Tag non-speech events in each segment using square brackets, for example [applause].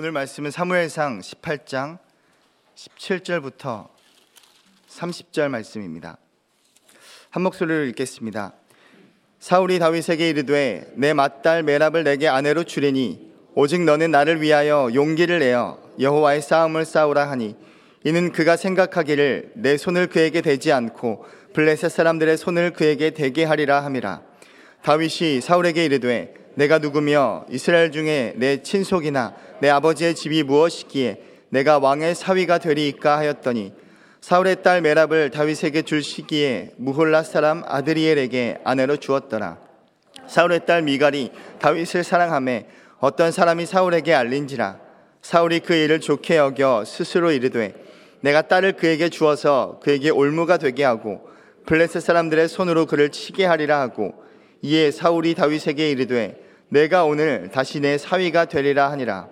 오늘 말씀은 사무엘상 18장 17절부터 30절 말씀입니다. 한 목소리로 읽겠습니다. 사울이 다윗에게 이르되 내 맏딸 메랍을 내게 아내로 주리니 오직 너는 나를 위하여 용기를 내어 여호와의 싸움을 싸우라 하니 이는 그가 생각하기를 내 손을 그에게 대지 않고 블레셋 사람들의 손을 그에게 대게 하리라 함이라 다윗이 사울에게 이르되 내가 누구며 이스라엘 중에 내 친속이나 내 아버지의 집이 무엇이기에 내가 왕의 사위가 되리이까 하였더니 사울의 딸 메랍을 다윗에게 줄 시기에 무홀라 사람 아드리엘에게 아내로 주었더라. 사울의 딸 미갈이 다윗을 사랑함에 어떤 사람이 사울에게 알린지라 사울이 그 일을 좋게 여겨 스스로 이르되 내가 딸을 그에게 주어서 그에게 올무가 되게 하고 블레셋 사람들의 손으로 그를 치게 하리라 하고 이에 사울이 다윗에게 이르되 내가 오늘 다시 내 사위가 되리라 하니라.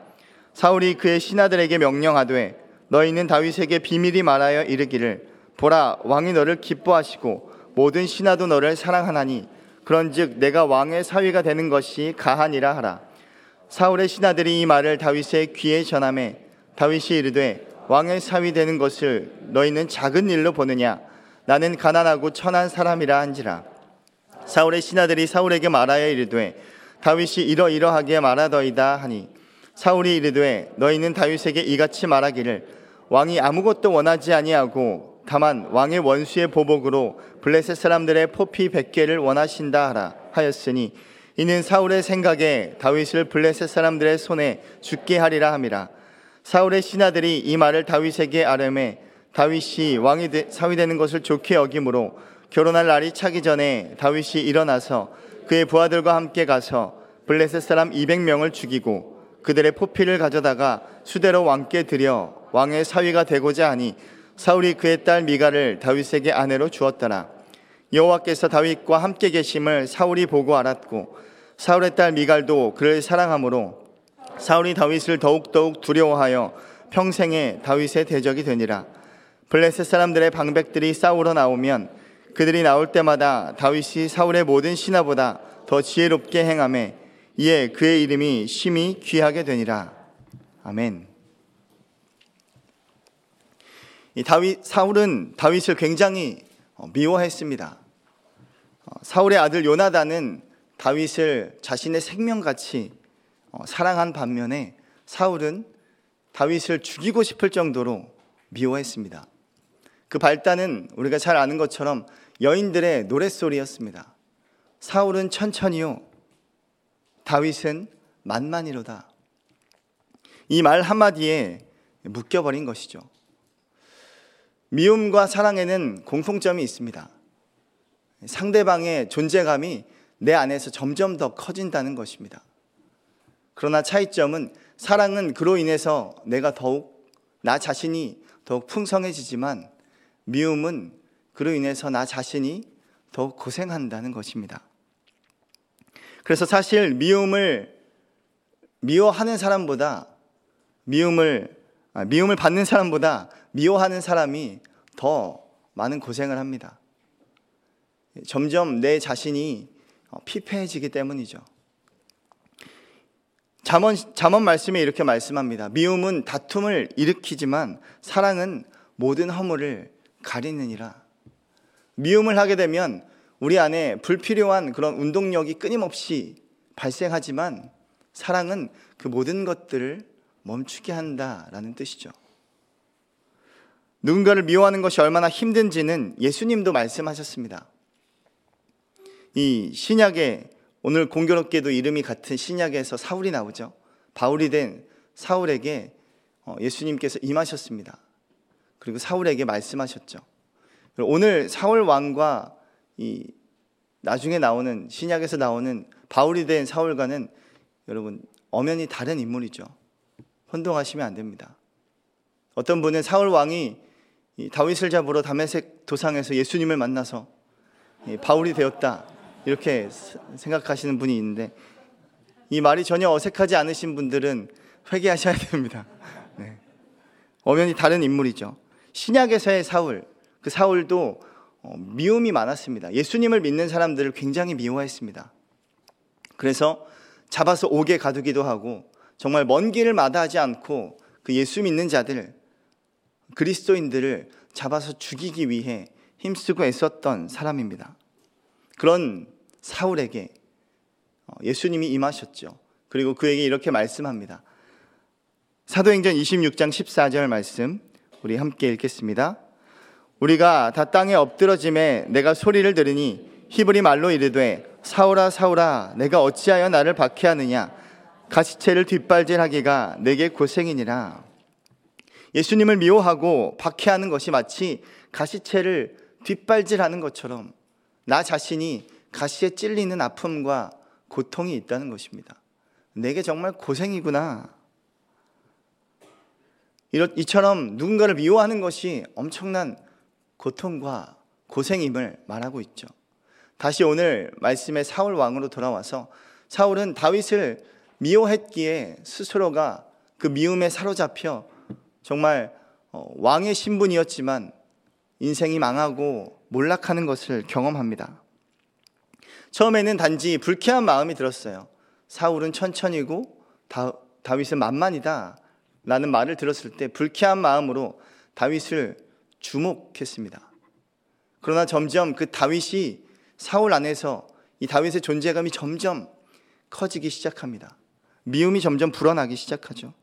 사울이 그의 신하들에게 명령하되 너희는 다윗에게 비밀이 말하여 이르기를 보라 왕이 너를 기뻐하시고 모든 신하도 너를 사랑하나니 그런즉 내가 왕의 사위가 되는 것이 가하니라 하라. 사울의 신하들이 이 말을 다윗의 귀에 전함에 다윗이 이르되 왕의 사위 되는 것을 너희는 작은 일로 보느냐? 나는 가난하고 천한 사람이라 한지라. 사울의 신하들이 사울에게 말하여 이르되 다윗이 이러이러하게 말하더이다 하니 사울이 이르되 너희는 다윗에게 이같이 말하기를 왕이 아무것도 원하지 아니하고 다만 왕의 원수의 보복으로 블레셋 사람들의 포피 백개를 원하신다 하라 하였으니 이는 사울의 생각에 다윗을 블레셋 사람들의 손에 죽게 하리라 함이라. 사울의 신하들이 이 말을 다윗에게 아뢰매 다윗이 왕이 되, 사위 되는 것을 좋게 여김으로 결혼할 날이 차기 전에 다윗이 일어나서 그의 부하들과 함께 가서 블레셋 사람 200명을 죽이고 그들의 포피를 가져다가 수대로 왕께 드려 왕의 사위가 되고자 하니 사울이 그의 딸 미가를 다윗에게 아내로 주었더라. 여호와께서 다윗과 함께 계심을 사울이 보고 알았고 사울의 딸 미갈도 그를 사랑하므로 사울이 다윗을 더욱더욱 두려워하여 평생에 다윗의 대적이 되니라. 블레셋 사람들의 방백들이 싸우러 나오면 그들이 나올 때마다 다윗이 사울의 모든 신하보다 더 지혜롭게 행함에 이에 그의 이름이 심히 귀하게 되니라. 아멘. 이 다윗 사울은 다윗을 굉장히 어, 미워했습니다. 어, 사울의 아들 요나단은 다윗을 자신의 생명같이 어, 사랑한 반면에 사울은 다윗을 죽이고 싶을 정도로 미워했습니다. 그 발단은 우리가 잘 아는 것처럼 여인들의 노랫소리였습니다. 사울은 천천히요, 다윗은 만만이로다. 이 말 한마디에 묶여버린 것이죠. 미움과 사랑에는 공통점이 있습니다. 상대방의 존재감이 내 안에서 점점 더 커진다는 것입니다. 그러나 차이점은 사랑은 그로 인해서 내가 더욱 나 자신이 더욱 풍성해지지만 미움은 그로 인해서 나 자신이 더욱 고생한다는 것입니다. 그래서 사실 미움을 미워하는 사람보다 미움을 아, 미움을 받는 사람보다 미워하는 사람이 더 많은 고생을 합니다. 점점 내 자신이 어, 피폐해지기 때문이죠. 잠언 잠언 말씀에 이렇게 말씀합니다. 미움은 다툼을 일으키지만 사랑은 모든 허물을 가리느니라. 미움을 하게 되면 우리 안에 불필요한 그런 운동력이 끊임없이 발생하지만 사랑은 그 모든 것들을 멈추게 한다라는 뜻이죠. 누군가를 미워하는 것이 얼마나 힘든지는 예수님도 말씀하셨습니다. 이 신약에 오늘 공교롭게도 이름이 같은 신약에서 사울이 나오죠. 바울이 된 사울에게 어, 예수님께서 임하셨습니다. 그리고 사울에게 말씀하셨죠. 오늘 사울 왕과 이 나중에 나오는 신약에서 나오는 바울이 된 사울과는 여러분 엄연히 다른 인물이죠. 혼동하시면 안 됩니다. 어떤 분은 사울 왕이 다윗을 잡으러 다메섹 도상에서 예수님을 만나서 바울이 되었다 이렇게 생각하시는 분이 있는데 이 말이 전혀 어색하지 않으신 분들은 회개하셔야 됩니다. 네. 엄연히 다른 인물이죠. 신약에서의 사울, 그 사울도 어, 미움이 많았습니다. 예수님을 믿는 사람들을 굉장히 미워했습니다. 그래서 잡아서 옥에 가두기도 하고 정말 먼 길을 마다하지 않고 그 예수 믿는 자들, 그리스도인들을 잡아서 죽이기 위해 힘쓰고 애썼던 사람입니다. 그런 사울에게 어, 예수님이 임하셨죠. 그리고 그에게 이렇게 말씀합니다. 사도행전 26장 14절 말씀 우리 함께 읽겠습니다. 우리가 다 땅에 엎드러짐에 내가 소리를 들으니 히브리 말로 이르되 사울아 사울아 내가 어찌하여 나를 박해하느냐 가시체를 뒷발질하기가 내게 고생이니라. 예수님을 미워하고 박해하는 것이 마치 가시체를 뒷발질하는 것처럼 나 자신이 가시에 찔리는 아픔과 고통이 있다는 것입니다. 내게 정말 고생이구나. 이처럼 누군가를 미워하는 것이 엄청난 고통과 고생임을 말하고 있죠. 다시 오늘 말씀의 사울 왕으로 돌아와서 사울은 다윗을 미워했기에 스스로가 그 미움에 사로잡혀 정말 어, 왕의 신분이었지만 인생이 망하고 몰락하는 것을 경험합니다. 처음에는 단지 불쾌한 마음이 들었어요. 사울은 천천히고 다, 다윗은 만만이다. 라는 말을 들었을 때 불쾌한 마음으로 다윗을 주목했습니다. 그러나 점점 그 다윗이 사울 안에서 이 다윗의 존재감이 점점 커지기 시작합니다. 미움이 점점 불어나기 시작하죠.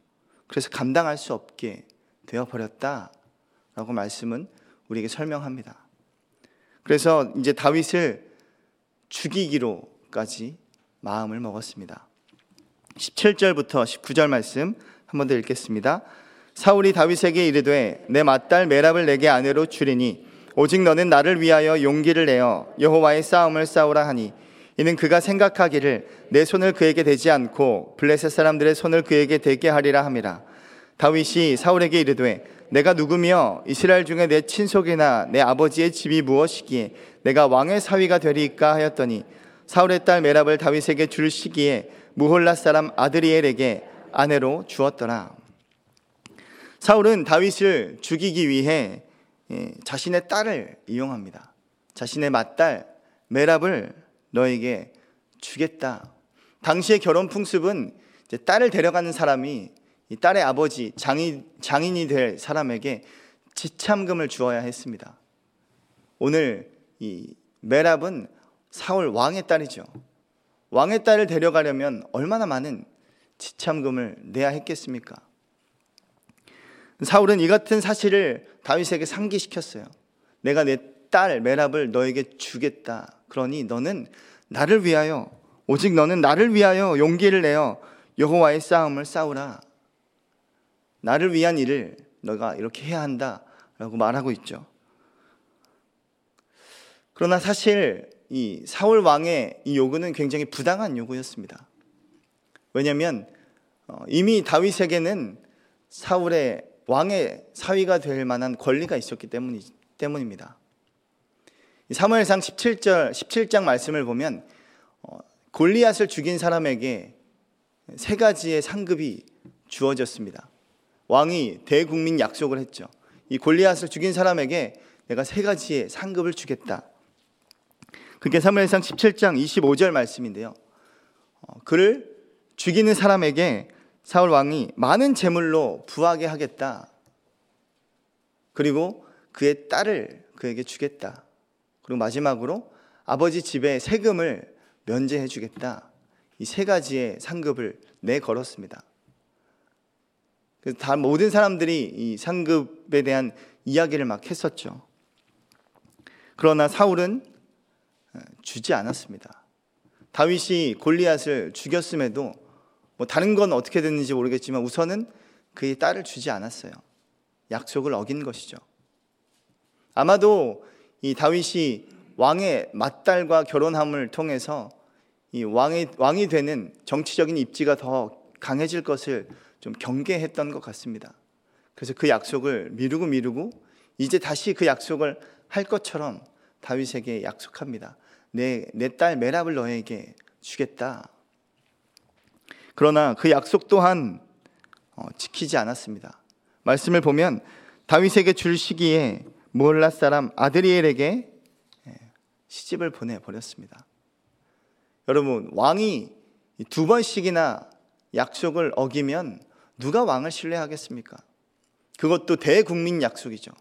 그래서 감당할 수 없게 되어 버렸다라고 말씀은 우리에게 설명합니다. 그래서 이제 다윗을 죽이기로까지 마음을 먹었습니다. 17절부터 19절 말씀 한 번 더 읽겠습니다. 사울이 다윗에게 이르되 내 맏딸 메랍을 내게 아내로 주리니 오직 너는 나를 위하여 용기를 내어 여호와의 싸움을 싸우라 하니 이는 그가 생각하기를 내 손을 그에게 대지 않고 블레셋 사람들의 손을 그에게 대게 하리라 함이라 다윗이 사울에게 이르되 내가 누구며 이스라엘 중에 내 친속이나 내 아버지의 집이 무엇이기에 내가 왕의 사위가 되리까 하였더니 사울의 딸 메랍을 다윗에게 줄 시기에 무홀라 사람 아드리엘에게 아내로 주었더라. 사울은 다윗을 죽이기 위해 예, 자신의 딸을 이용합니다. 자신의 맏딸 메랍을 너에게 주겠다. 당시의 결혼 풍습은 딸을 데려가는 사람이 이 딸의 아버지 장인 장인이 될 사람에게 지참금을 주어야 했습니다. 오늘 이 메랍은 사울 왕의 딸이죠. 왕의 딸을 데려가려면 얼마나 많은 지참금을 내야 했겠습니까? 사울은 이 같은 사실을 다윗에게 상기시켰어요. 내가 내 딸 메랍을 너에게 주겠다. 그러니 너는 나를 위하여 오직 너는 나를 위하여 용기를 내어 여호와의 싸움을 싸우라. 나를 위한 일을 너가 이렇게 해야 한다라고 말하고 있죠. 그러나 사실 이 사울 왕의 이 요구는 굉장히 부당한 요구였습니다. 왜냐하면 어, 이미 다윗에게는 사울의 왕의 사위가 될 만한 권리가 있었기 때문이, 때문입니다. 사무엘상 17절 17장 말씀을 보면 어, 골리앗을 죽인 사람에게 세 가지의 상급이 주어졌습니다. 왕이 대국민 약속을 했죠. 이 골리앗을 죽인 사람에게 내가 세 가지의 상급을 주겠다. 그게 사무엘상 17장 25절 말씀인데요. 어, 그를 죽이는 사람에게 사울 왕이 많은 재물로 부하게 하겠다. 그리고 그의 딸을 그에게 주겠다. 그리고 마지막으로 아버지 집에 세금을 면제해 주겠다. 이 세 가지의 상급을 내 걸었습니다. 그래서 다 모든 사람들이 이 상급에 대한 이야기를 막 했었죠. 그러나 사울은 어, 주지 않았습니다. 다윗이 골리앗을 죽였음에도 뭐 다른 건 어떻게 됐는지 모르겠지만 우선은 그의 딸을 주지 않았어요. 약속을 어긴 것이죠. 아마도 이 다윗이 왕의 맏딸과 결혼함을 통해서 이 왕이 왕이 되는 정치적인 입지가 더 강해질 것을 좀 경계했던 것 같습니다. 그래서 그 약속을 미루고 미루고 이제 다시 그 약속을 할 것처럼 다윗에게 약속합니다. 내 내 딸 메랍을 너에게 주겠다. 그러나 그 약속 또한 어, 지키지 않았습니다. 말씀을 보면 다윗에게 줄 시기에 모라 사람 아드리엘에게 예, 시집을 보내 버렸습니다. 여러분 왕이 두 번씩이나 약속을 어기면 누가 왕을 신뢰하겠습니까? 그것도 대국민 약속이죠.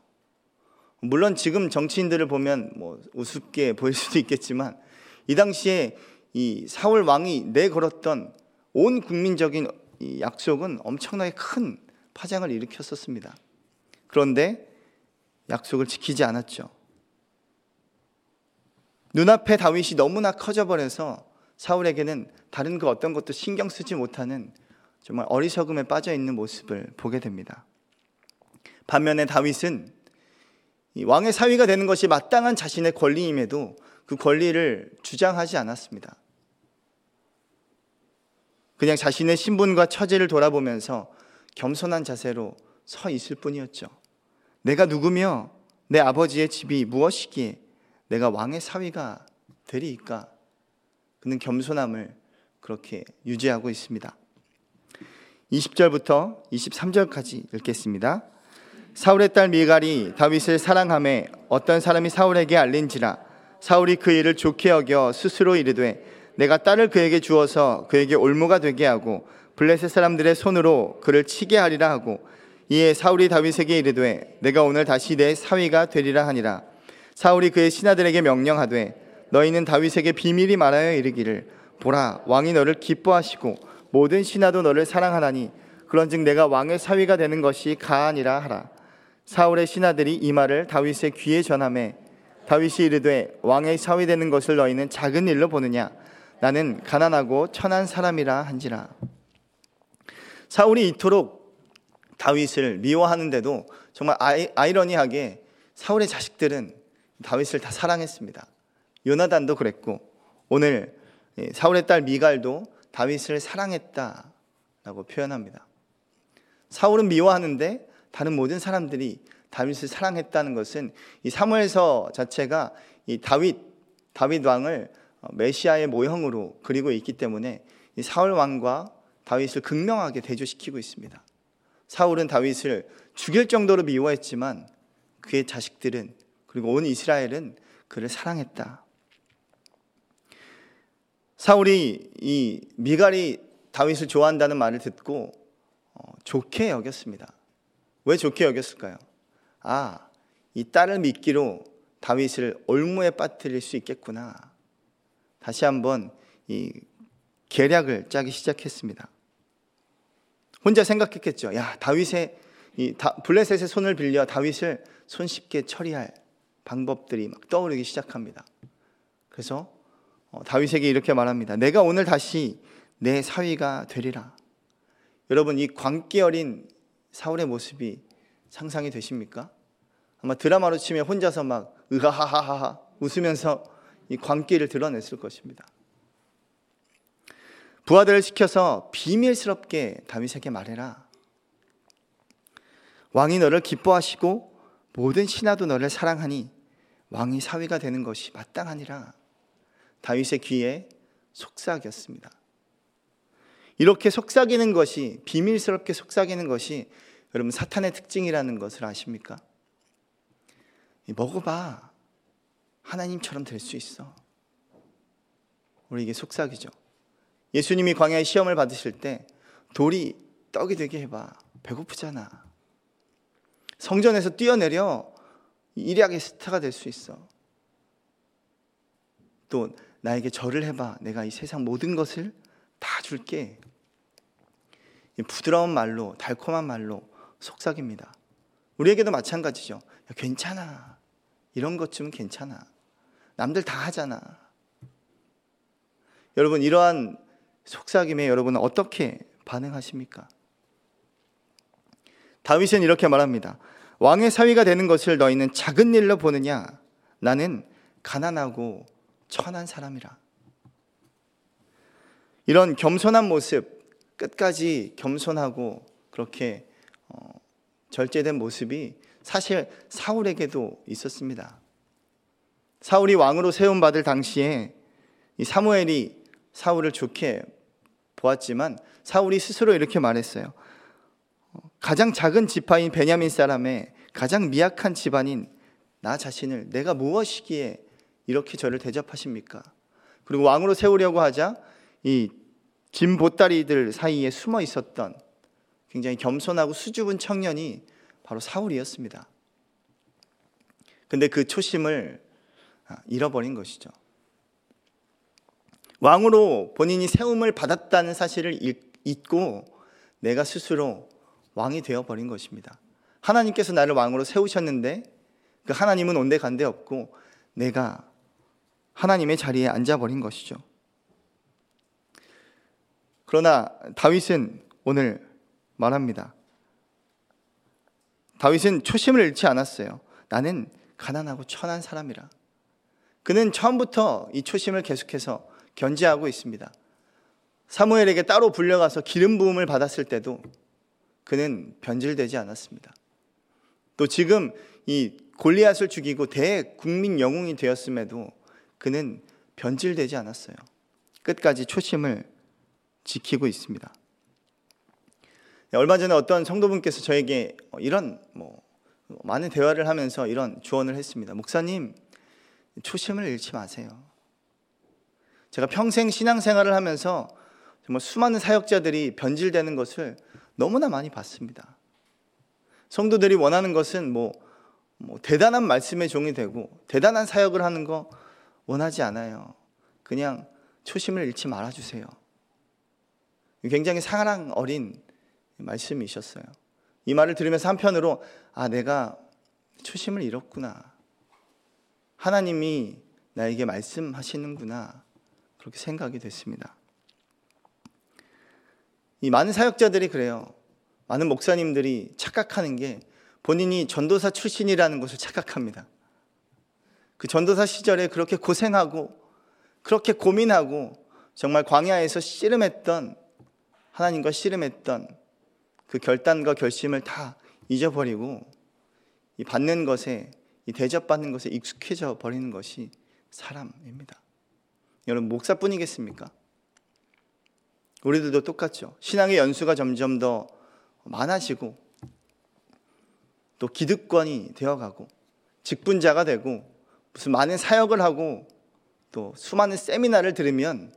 물론 지금 정치인들을 보면 뭐 우습게 보일 수도 있겠지만 이 당시에 이 사울 왕이 내걸었던 온 국민적인 약속은 엄청나게 큰 파장을 일으켰었습니다. 그런데 약속을 지키지 않았죠. 눈앞에 다윗이 너무나 커져버려서 사울에게는 다른 그 어떤 것도 신경 쓰지 못하는 정말 어리석음에 빠져 있는 모습을 보게 됩니다. 반면에 다윗은 왕의 사위가 되는 것이 마땅한 자신의 권리임에도 그 권리를 주장하지 않았습니다. 그냥 자신의 신분과 처지를 돌아보면서 겸손한 자세로 서 있을 뿐이었죠. 내가 누구며 내 아버지의 집이 무엇이기에 내가 왕의 사위가 되리이까? 그는 겸손함을 그렇게 유지하고 있습니다. 20절부터 23절까지 읽겠습니다. 사울의 딸 미갈이 다윗을 사랑함에 어떤 사람이 사울에게 알린지라 사울이 그 일을 좋게 여겨 스스로 이르되 내가 딸을 그에게 주어서 그에게 올무가 되게 하고 블레셋 사람들의 손으로 그를 치게 하리라 하고 이에 사울이 다윗에게 이르되 내가 오늘 다시 내 사위가 되리라 하니라. 사울이 그의 신하들에게 명령하되 너희는 다윗에게 비밀이 말하여 이르기를 보라 왕이 너를 기뻐하시고 모든 신하도 너를 사랑하나니 그런즉 내가 왕의 사위가 되는 것이 가아니라 하라. 사울의 신하들이 이 말을 다윗의 귀에 전함에 다윗이 이르되 왕의 사위 되는 것을 너희는 작은 일로 보느냐 나는 가난하고 천한 사람이라 한지라 사울이 이토록 다윗을 미워하는데도 정말 아이, 아이러니하게 사울의 자식들은 다윗을 다 사랑했습니다. 요나단도 그랬고 오늘 사울의 딸 미갈도 다윗을 사랑했다라고 표현합니다. 사울은 미워하는데 다른 모든 사람들이 다윗을 사랑했다는 것은 이 사무엘서 자체가 이 다윗 다윗 왕을 메시아의 모형으로 그리고 있기 때문에 이 사울 왕과 다윗을 극명하게 대조시키고 있습니다. 사울은 다윗을 죽일 정도로 미워했지만 그의 자식들은 그리고 온 이스라엘은 그를 사랑했다. 사울이 이 미갈이 다윗을 좋아한다는 말을 듣고 어, 좋게 여겼습니다. 왜 좋게 여겼을까요? 아, 이 딸을 믿기로 다윗을 올무에 빠뜨릴 수 있겠구나. 다시 한번 이 계략을 짜기 시작했습니다. 혼자 생각했겠죠. 야, 다윗의 이 다, 블레셋의 손을 빌려 다윗을 손쉽게 처리할 방법들이 막 떠오르기 시작합니다. 그래서 어, 다윗에게 이렇게 말합니다. 내가 오늘 다시 내 사위가 되리라. 여러분 이 광기 어린 사울의 모습이 상상이 되십니까? 아마 드라마로 치면 혼자서 막 으하하하하 웃으면서 이 광기를 드러냈을 것입니다. 부하들을 시켜서 비밀스럽게 다윗에게 말해라. 왕이 너를 기뻐하시고 모든 신하도 너를 사랑하니 왕이 사위가 되는 것이 마땅하니라. 다윗의 귀에 속삭였습니다. 이렇게 속삭이는 것이 비밀스럽게 속삭이는 것이 여러분 사탄의 특징이라는 것을 아십니까? 먹어봐. 하나님처럼 될 수 있어. 우리에게 속삭이죠. 예수님이 광야의 시험을 받으실 때 돌이 떡이 되게 해봐. 배고프잖아. 성전에서 뛰어내려 일약의 스타가 될 수 있어. 또 나에게 절을 해봐. 내가 이 세상 모든 것을 다 줄게. 부드러운 말로, 달콤한 말로 속삭입니다. 우리에게도 마찬가지죠. 야, 괜찮아. 이런 것쯤은 괜찮아. 남들 다 하잖아. 여러분, 이러한 속삭임에 여러분은 어떻게 반응하십니까? 다윗은 이렇게 말합니다. 왕의 사위가 되는 것을 너희는 작은 일로 보느냐? 나는 가난하고 천한 사람이라. 이런 겸손한 모습, 끝까지 겸손하고 그렇게 어, 절제된 모습이 사실 사울에게도 있었습니다. 사울이 왕으로 세움 받을 당시에 이 사무엘이 사울을 좋게 보았지만 사울이 스스로 이렇게 말했어요. 가장 작은 지파인 베냐민 사람의 가장 미약한 집안인 나 자신을 내가 무엇이기에 이렇게 저를 대접하십니까? 그리고 왕으로 세우려고 하자 이진 보따리들 사이에 숨어 있었던 굉장히 겸손하고 수줍은 청년이 바로 사울이었습니다. 근데 그 초심을 아, 잃어버린 것이죠. 왕으로 본인이 세움을 받았다는 사실을 잊고 내가 스스로 왕이 되어 버린 것입니다. 하나님께서 나를 왕으로 세우셨는데 그 하나님은 온데간데 없고 내가 하나님의 자리에 앉아 버린 것이죠. 그러나 다윗은 오늘 말합니다. 다윗은 초심을 잃지 않았어요. 나는 가난하고 천한 사람이라. 그는 처음부터 이 초심을 계속해서 견지하고 있습니다. 사무엘에게 따로 불려가서 기름 부음을 받았을 때도 그는 변질되지 않았습니다. 또 지금 이 골리앗을 죽이고 대국민 영웅이 되었음에도 그는 변질되지 않았어요. 끝까지 초심을 지키고 있습니다. 네, 얼마 전에 어떤 성도분께서 저에게 이런 뭐 많은 대화를 하면서 이런 조언을 했습니다. 목사님, 초심을 잃지 마세요. 제가 평생 신앙생활을 하면서 정말 수많은 사역자들이 변질되는 것을 너무나 많이 봤습니다. 성도들이 원하는 것은 뭐, 뭐 대단한 말씀의 종이 되고 대단한 사역을 하는 거 원하지 않아요. 그냥 초심을 잃지 말아주세요. 굉장히 사랑 어린 말씀이셨어요. 이 말을 들으면서 한편으로 아 내가 초심을 잃었구나. 하나님이 나에게 말씀하시는구나. 그렇게 생각이 됐습니다. 이 많은 사역자들이 그래요. 많은 목사님들이 착각하는 게 본인이 전도사 출신이라는 것을 착각합니다. 그 전도사 시절에 그렇게 고생하고 그렇게 고민하고 정말 광야에서 씨름했던 하나님과 씨름했던 그 결단과 결심을 다 잊어버리고 이 받는 것에 이 대접받는 것에 익숙해져 버리는 것이 사람입니다. 여러분 목사뿐이겠습니까? 우리들도 똑같죠. 신앙의 연수가 점점 더 많아지고 또 기득권이 되어가고 직분자가 되고 무슨 많은 사역을 하고 또 수많은 세미나를 들으면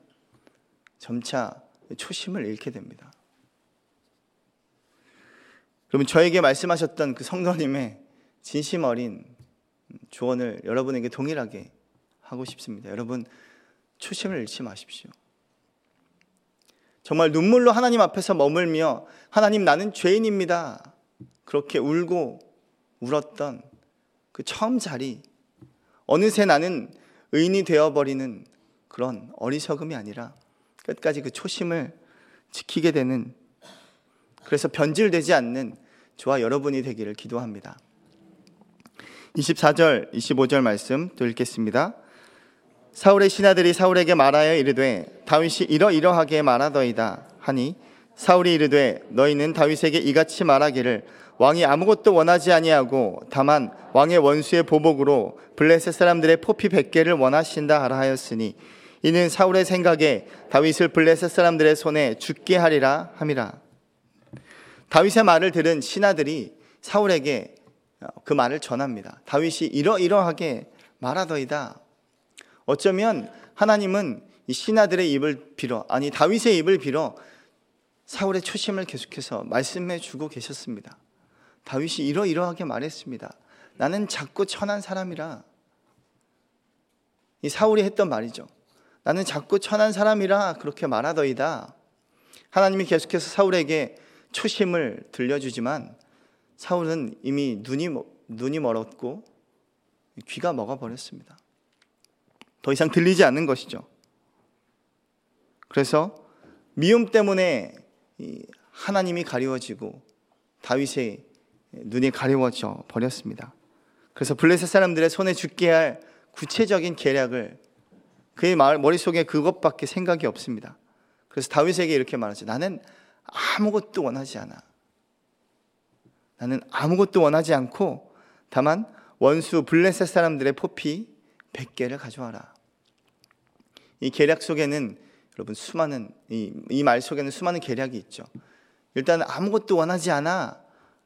점차 초심을 잃게 됩니다. 그러면 저에게 말씀하셨던 그 성도님의 진심 어린 조언을 여러분에게 동일하게 하고 싶습니다. 여러분 초심을 잃지 마십시오. 정말 눈물로 하나님 앞에서 머물며 하나님 나는 죄인입니다. 그렇게 울고 울었던 그 처음 자리 어느새 나는 의인이 되어버리는 그런 어리석음이 아니라 끝까지 그 초심을 지키게 되는 그래서 변질되지 않는 저와 여러분이 되기를 기도합니다. 24절, 25절 말씀 또 읽겠습니다. 사울의 신하들이 사울에게 말하여 이르되 다윗이 이러이러하게 말하더이다 하니 사울이 이르되 너희는 다윗에게 이같이 말하기를 왕이 아무것도 원하지 아니하고 다만 왕의 원수의 보복으로 블레셋 사람들의 포피 100개를 원하신다 하라 하였으니 이는 사울의 생각에 다윗을 블레셋 사람들의 손에 죽게 하리라 함이라 다윗의 말을 들은 신하들이 사울에게 그 말을 전합니다 다윗이 이러이러하게 말하더이다 어쩌면 하나님은 이 신하들의 입을 빌어 아니 다윗의 입을 빌어 사울의 초심을 계속해서 말씀해 주고 계셨습니다. 다윗이 이러이러하게 말했습니다. 나는 작고 천한 사람이라 이 사울이 했던 말이죠. 나는 작고 천한 사람이라 그렇게 말하더이다. 하나님이 계속해서 사울에게 초심을 들려주지만 사울은 이미 눈이 눈이 멀었고 귀가 먹어 버렸습니다. 더 이상 들리지 않는 것이죠. 그래서 미움 때문에 하나님이 가리워지고 다윗의 눈이 가리워져 버렸습니다. 그래서 블레셋 사람들의 손에 죽게 할 구체적인 계략을 그의 머릿속에 그것밖에 생각이 없습니다. 그래서 다윗에게 이렇게 말하죠. 나는 아무것도 원하지 않아. 나는 아무것도 원하지 않고 다만 원수 블레셋 사람들의 포피 100개를 가져와라. 이 계략 속에는 여러분 수많은 이 말 속에는 수많은 계략이 있죠. 일단 아무것도 원하지 않아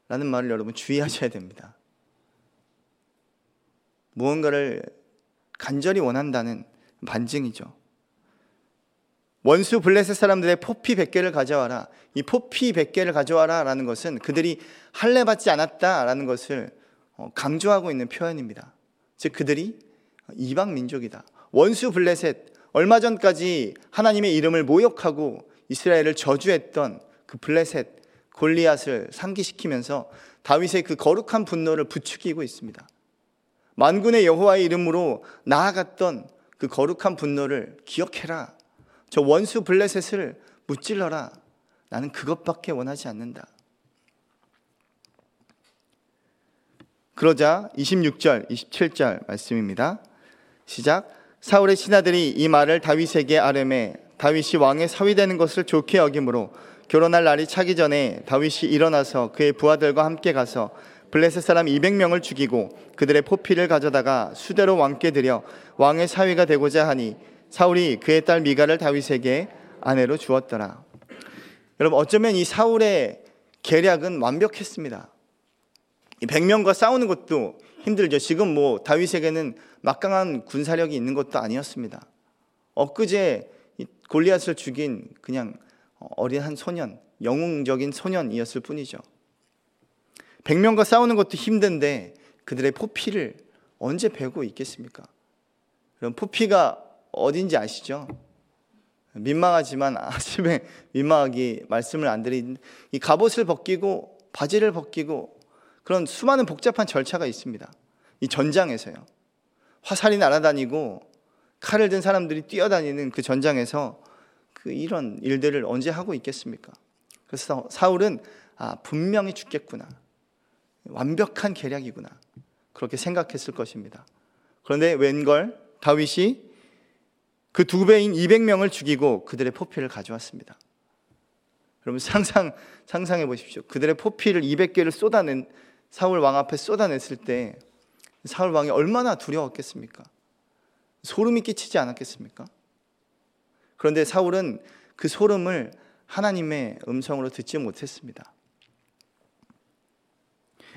라는 말을 여러분 주의하셔야 됩니다. 무언가를 간절히 원한다는 반증이죠. 원수 블레셋 사람들의 포피 100개를 가져와라. 이 포피 100개를 가져와라 라는 것은 그들이 할례 받지 않았다 라는 것을 어, 강조하고 있는 표현입니다. 즉 그들이 이방 민족이다. 원수 블레셋 얼마 전까지 하나님의 이름을 모욕하고 이스라엘을 저주했던 그 블레셋 골리앗을 상기시키면서 다윗의 그 거룩한 분노를 부추기고 있습니다. 만군의 여호와의 이름으로 나아갔던 그 거룩한 분노를 기억해라. 저 원수 블레셋을 무찔러라. 나는 그것밖에 원하지 않는다. 그러자 26절, 27절 말씀입니다. 시작. 사울의 신하들이 이 말을 다윗에게 아뢰매 다윗이 왕의 사위 되는 것을 좋게 여김으로 결혼할 날이 차기 전에 다윗이 일어나서 그의 부하들과 함께 가서 블레셋 사람 200명을 죽이고 그들의 포피를 가져다가 수대로 왕께 드려 왕의 사위가 되고자 하니 사울이 그의 딸 미가를 다윗에게 아내로 주었더라. 여러분 어쩌면 이 사울의 계략은 완벽했습니다. 이 100명과 싸우는 것도 힘들죠. 지금 뭐 다윗에게는 막강한 군사력이 있는 것도 아니었습니다. 엊그제 골리앗을 죽인 그냥 어린 한 소년, 영웅적인 소년이었을 뿐이죠. 100명과 싸우는 것도 힘든데 그들의 포피를 언제 베고 있겠습니까? 그럼 포피가 어딘지 아시죠? 민망하지만 [laughs] 아침에 민망하게 말씀을 안 드린 이 갑옷을 벗기고 바지를 벗기고 그런 수많은 복잡한 절차가 있습니다. 이 전장에서요. 화살이 날아다니고 칼을 든 사람들이 뛰어다니는 그 전장에서 그 이런 일들을 언제 하고 있겠습니까? 그래서 사울은 아, 분명히 죽겠구나. 완벽한 계략이구나. 그렇게 생각했을 것입니다. 그런데 웬걸 다윗이 그 두 배인 200명을 죽이고 그들의 포피를 가져왔습니다. 여러분 상상 상상해 보십시오. 그들의 포피를 200개를 쏟아낸 사울 왕 앞에 쏟아냈을 때 사울 왕이 얼마나 두려웠겠습니까? 소름이 끼치지 않았겠습니까? 그런데 사울은 그 소름을 하나님의 음성으로 듣지 못했습니다.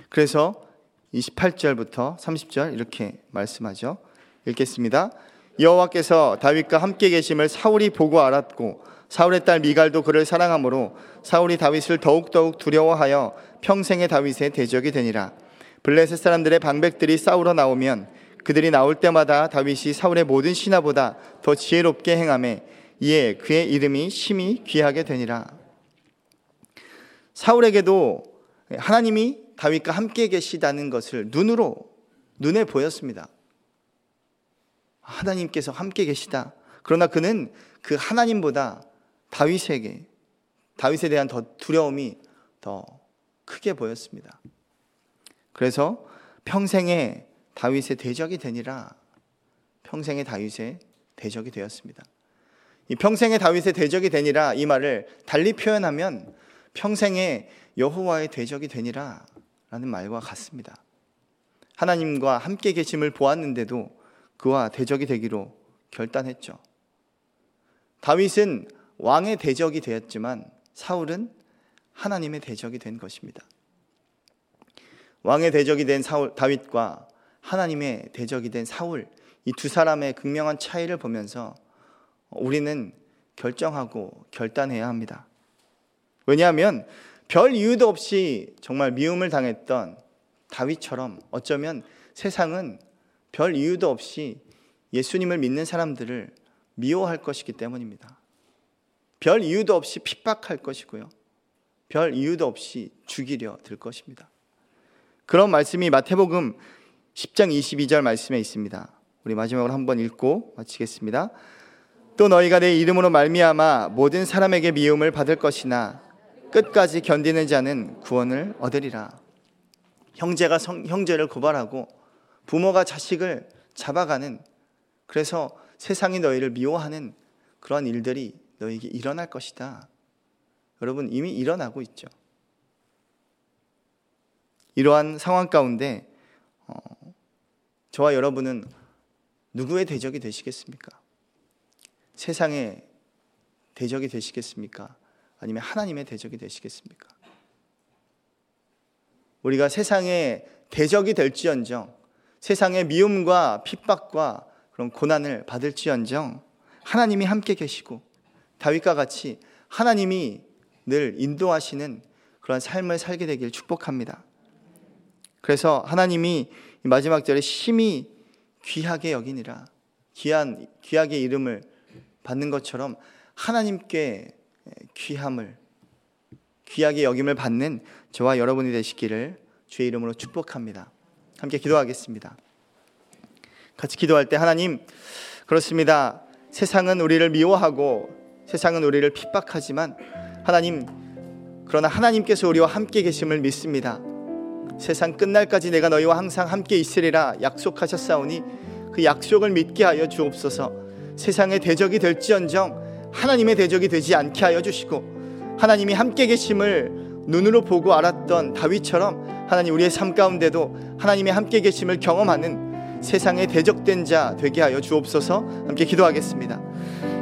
그래서 28절부터 30절 이렇게 말씀하죠. 읽겠습니다. 여호와께서 다윗과 함께 계심을 사울이 보고 알았고 사울의 딸 미갈도 그를 사랑하므로 사울이 다윗을 더욱더욱 두려워하여 평생의 다윗의 대적이 되니라. 블레셋 사람들의 방백들이 싸우러 나오면 그들이 나올 때마다 다윗이 사울의 모든 신하보다 더 지혜롭게 행함에 이에 그의 이름이 심히 귀하게 되니라. 사울에게도 하나님이 다윗과 함께 계시다는 것을 눈으로 눈에 보였습니다. 하나님께서 함께 계시다. 그러나 그는 그 하나님보다 다윗에게 다윗에 대한 더 두려움이 더 크게 보였습니다. 그래서 평생에 다윗의 대적이 되니라 평생의 다윗의 대적이 되었습니다. 이 평생의 다윗의 대적이 되니라 이 말을 달리 표현하면 평생의 여호와의 대적이 되니라 라는 말과 같습니다. 하나님과 함께 계심을 보았는데도 그와 대적이 되기로 결단했죠. 다윗은 왕의 대적이 되었지만 사울은 하나님의 대적이 된 것입니다. 왕의 대적이 된 사울 다윗과 하나님의 대적이 된 사울 이 두 사람의 극명한 차이를 보면서 우리는 결정하고 결단해야 합니다. 왜냐하면 별 이유도 없이 정말 미움을 당했던 다윗처럼 어쩌면 세상은 별 이유도 없이 예수님을 믿는 사람들을 미워할 것이기 때문입니다. 별 이유도 없이 핍박할 것이고요. 별 이유도 없이 죽이려 들 것입니다. 그런 말씀이 마태복음 10장 22절 말씀에 있습니다. 우리 마지막으로 한번 읽고 마치겠습니다. 또 너희가 내 이름으로 말미암아 모든 사람에게 미움을 받을 것이나 끝까지 견디는 자는 구원을 얻으리라. 형제가 성, 형제를 고발하고 부모가 자식을 잡아가는 그래서 세상이 너희를 미워하는 그런 일들이 너에게 일어날 것이다. 여러분 이미 일어나고 있죠. 이러한 상황 가운데 어, 저와 여러분은 누구의 대적이 되시겠습니까? 세상의 대적이 되시겠습니까? 아니면 하나님의 대적이 되시겠습니까? 우리가 세상의 대적이 될지언정, 세상의 미움과 핍박과 그런 고난을 받을지언정, 하나님이 함께 계시고 다윗과 같이 하나님이 늘 인도하시는 그런 삶을 살게 되길 축복합니다. 그래서 하나님이 마지막 절에 심히 귀하게 여기니라 귀한 귀하게 이름을 받는 것처럼 하나님께 귀함을 귀하게 여김을 받는 저와 여러분이 되시기를 주의 이름으로 축복합니다. 함께 기도하겠습니다. 같이 기도할 때 하나님 그렇습니다. 세상은 우리를 미워하고 세상은 우리를 핍박하지만 하나님 그러나 하나님께서 우리와 함께 계심을 믿습니다. 세상 끝날까지 내가 너희와 항상 함께 있으리라 약속하셨사오니 그 약속을 믿게 하여 주옵소서. 세상의 대적이 될지언정 하나님의 대적이 되지 않게 하여 주시고 하나님이 함께 계심을 눈으로 보고 알았던 다윗처럼 하나님 우리의 삶 가운데도 하나님의 함께 계심을 경험하는 세상의 대적된 자 되게 하여 주옵소서. 함께 기도하겠습니다.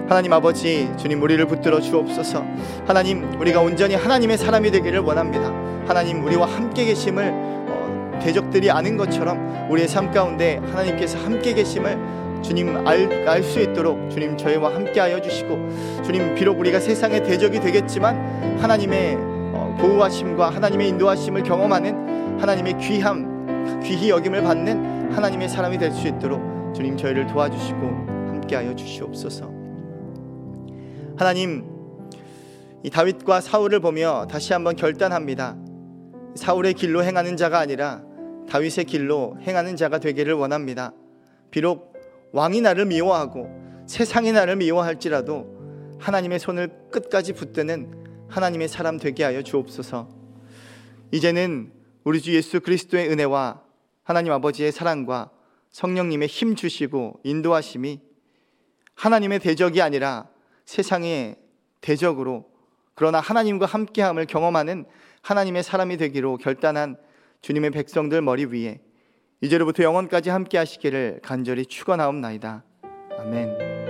하나님 아버지 주님 우리를 붙들어 주옵소서. 하나님 우리가 온전히 하나님의 사람이 되기를 원합니다. 하나님 우리와 함께 계심을 어, 대적들이 아는 것처럼 우리의 삶 가운데 하나님께서 함께 계심을 주님 알 수 있도록 주님 저희와 함께하여 주시고 주님 비록 우리가 세상의 대적이 되겠지만 하나님의 어, 보호하심과 하나님의 인도하심을 경험하는 하나님의 귀함 귀히 여김을 받는 하나님의 사람이 될 수 있도록 주님 저희를 도와주시고 함께하여 주시옵소서. 하나님 이 다윗과 사울을 보며 다시 한번 결단합니다. 사울의 길로 행하는 자가 아니라 다윗의 길로 행하는 자가 되기를 원합니다. 비록 왕이 나를 미워하고 세상이 나를 미워할지라도 하나님의 손을 끝까지 붙드는 하나님의 사람 되게 하여 주옵소서. 이제는 우리 주 예수 그리스도의 은혜와 하나님 아버지의 사랑과 성령님의 힘 주시고 인도하심이 하나님의 대적이 아니라 세상의 대적으로 그러나 하나님과 함께함을 경험하는 하나님의 사람이 되기로 결단한 주님의 백성들 머리 위에 이제로부터 영원까지 함께 하시기를 간절히 축원하옵나이다. 아멘.